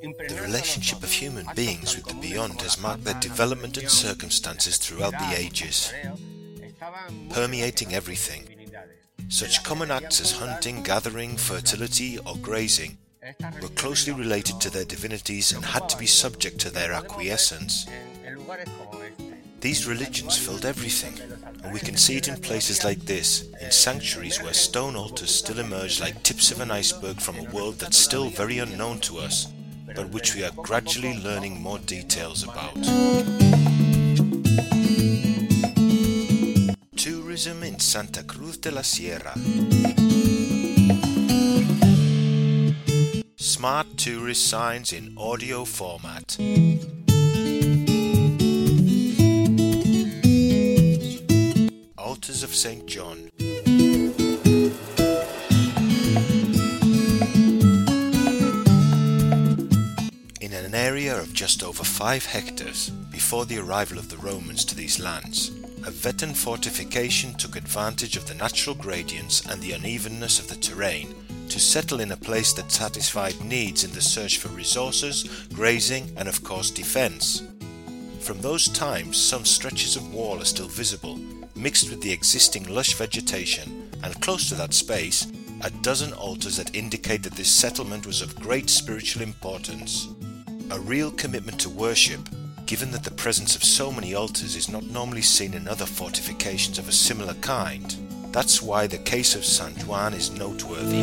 The relationship of human beings with the beyond has marked their development and circumstances throughout the ages, permeating everything. Such common acts as hunting, gathering, fertility, or grazing were closely related to their divinities and had to be subject to their acquiescence. These religions filled everything, and we can see it in places like this, in sanctuaries where stone altars still emerge like tips of an iceberg from a world that's still very unknown to us, but which we are gradually learning more details about. Tourism in Santa Cruz de la Sierra. Smart tourist signs in audio format. Altars of St. John. Area of just over 5 hectares, before the arrival of the Romans to these lands, a Vetan fortification took advantage of the natural gradients and the unevenness of the terrain to settle in a place that satisfied needs in the search for resources, grazing, and of course defense. From those times, some stretches of wall are still visible, mixed with the existing lush vegetation, and close to that space, a dozen altars that indicate that this settlement was of great spiritual importance. A real commitment to worship, given that the presence of so many altars is not normally seen in other fortifications of a similar kind. That's why the case of San Juan is noteworthy.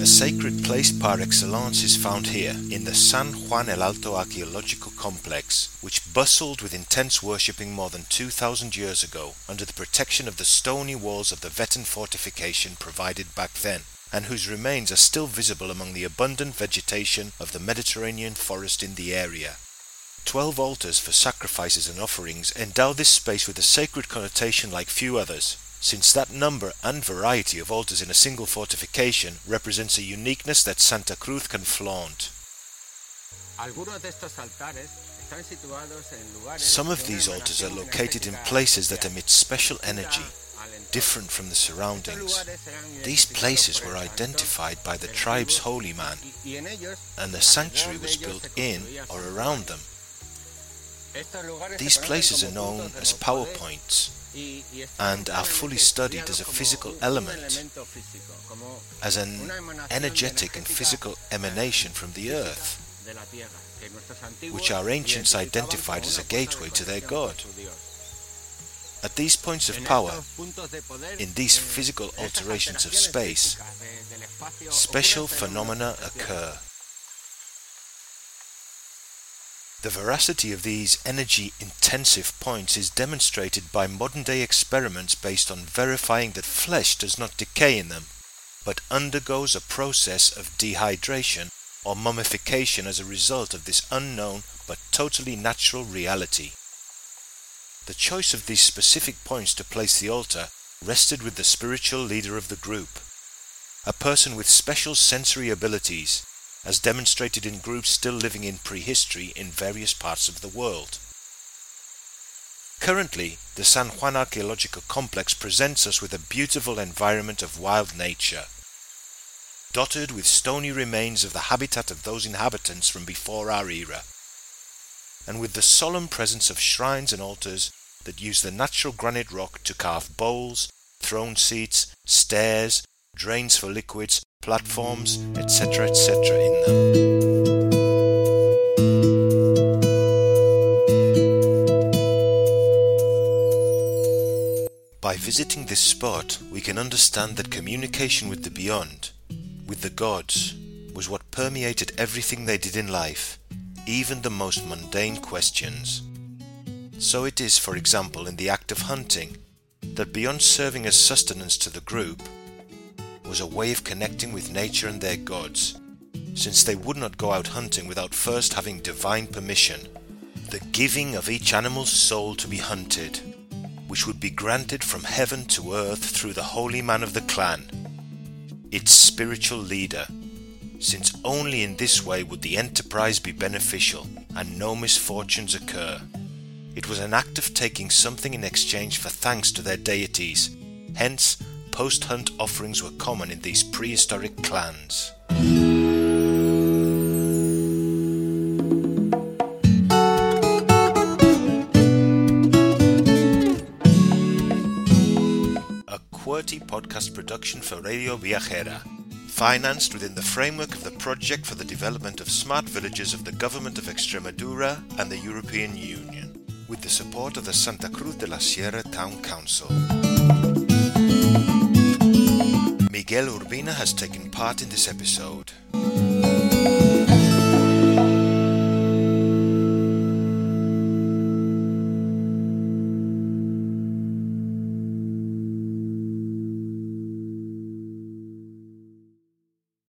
A sacred place par excellence is found here in the San Juan el Alto archaeological complex, which bustled with intense worshipping more than 2,000 years ago under the protection of the stony walls of the Vetan fortification provided back then, and whose remains are still visible among the abundant vegetation of the Mediterranean forest in the area. Twelve altars for sacrifices and offerings endow this space with a sacred connotation like few others, since that number and variety of altars in a single fortification represents a uniqueness that Santa Cruz can flaunt. Some of these altars are located in places that emit special energy, different from the surroundings. These places were identified by the tribe's holy man, and the sanctuary was built in or around them. These places are known as power points and are fully studied as a physical element, as an energetic and physical emanation from the earth, which our ancients identified as a gateway to their God. At these points of power, in these physical alterations of space, special phenomena occur. The veracity of these energy intensive points is demonstrated by modern day experiments based on verifying that flesh does not decay in them, but undergoes a process of dehydration or mummification as a result of this unknown but totally natural reality. The choice of these specific points to place the altar rested with the spiritual leader of the group, a person with special sensory abilities as demonstrated in groups still living in prehistory in various parts of the world. Currently, the San Juan Archaeological Complex presents us with a beautiful environment of wild nature, dotted with stony remains of the habitat of those inhabitants from before our era, and with the solemn presence of shrines and altars that use the natural granite rock to carve bowls, throne seats, stairs, drains for liquids, platforms, etc., etc. in them. By visiting this spot, we can understand that communication with the beyond, with the gods, was what permeated everything they did in life, even the most mundane questions. So it is, for example, in the act of hunting, that beyond serving as sustenance to the group, was a way of connecting with nature and their gods, since they would not go out hunting without first having divine permission, the giving of each animal's soul to be hunted, which would be granted from heaven to earth through the holy man of the clan, its spiritual leader, since only in this way would the enterprise be beneficial and no misfortunes occur. It was an act of taking something in exchange for thanks to their deities, hence post hunt offerings were common in these prehistoric clans. A QWERTY podcast production for Radio Viajera, financed within the framework of the Project for the Development of Smart Villages of the Government of Extremadura and the European Union, with the support of the Santa Cruz de la Sierra Town Council. Miguel Urbina has taken part in this episode.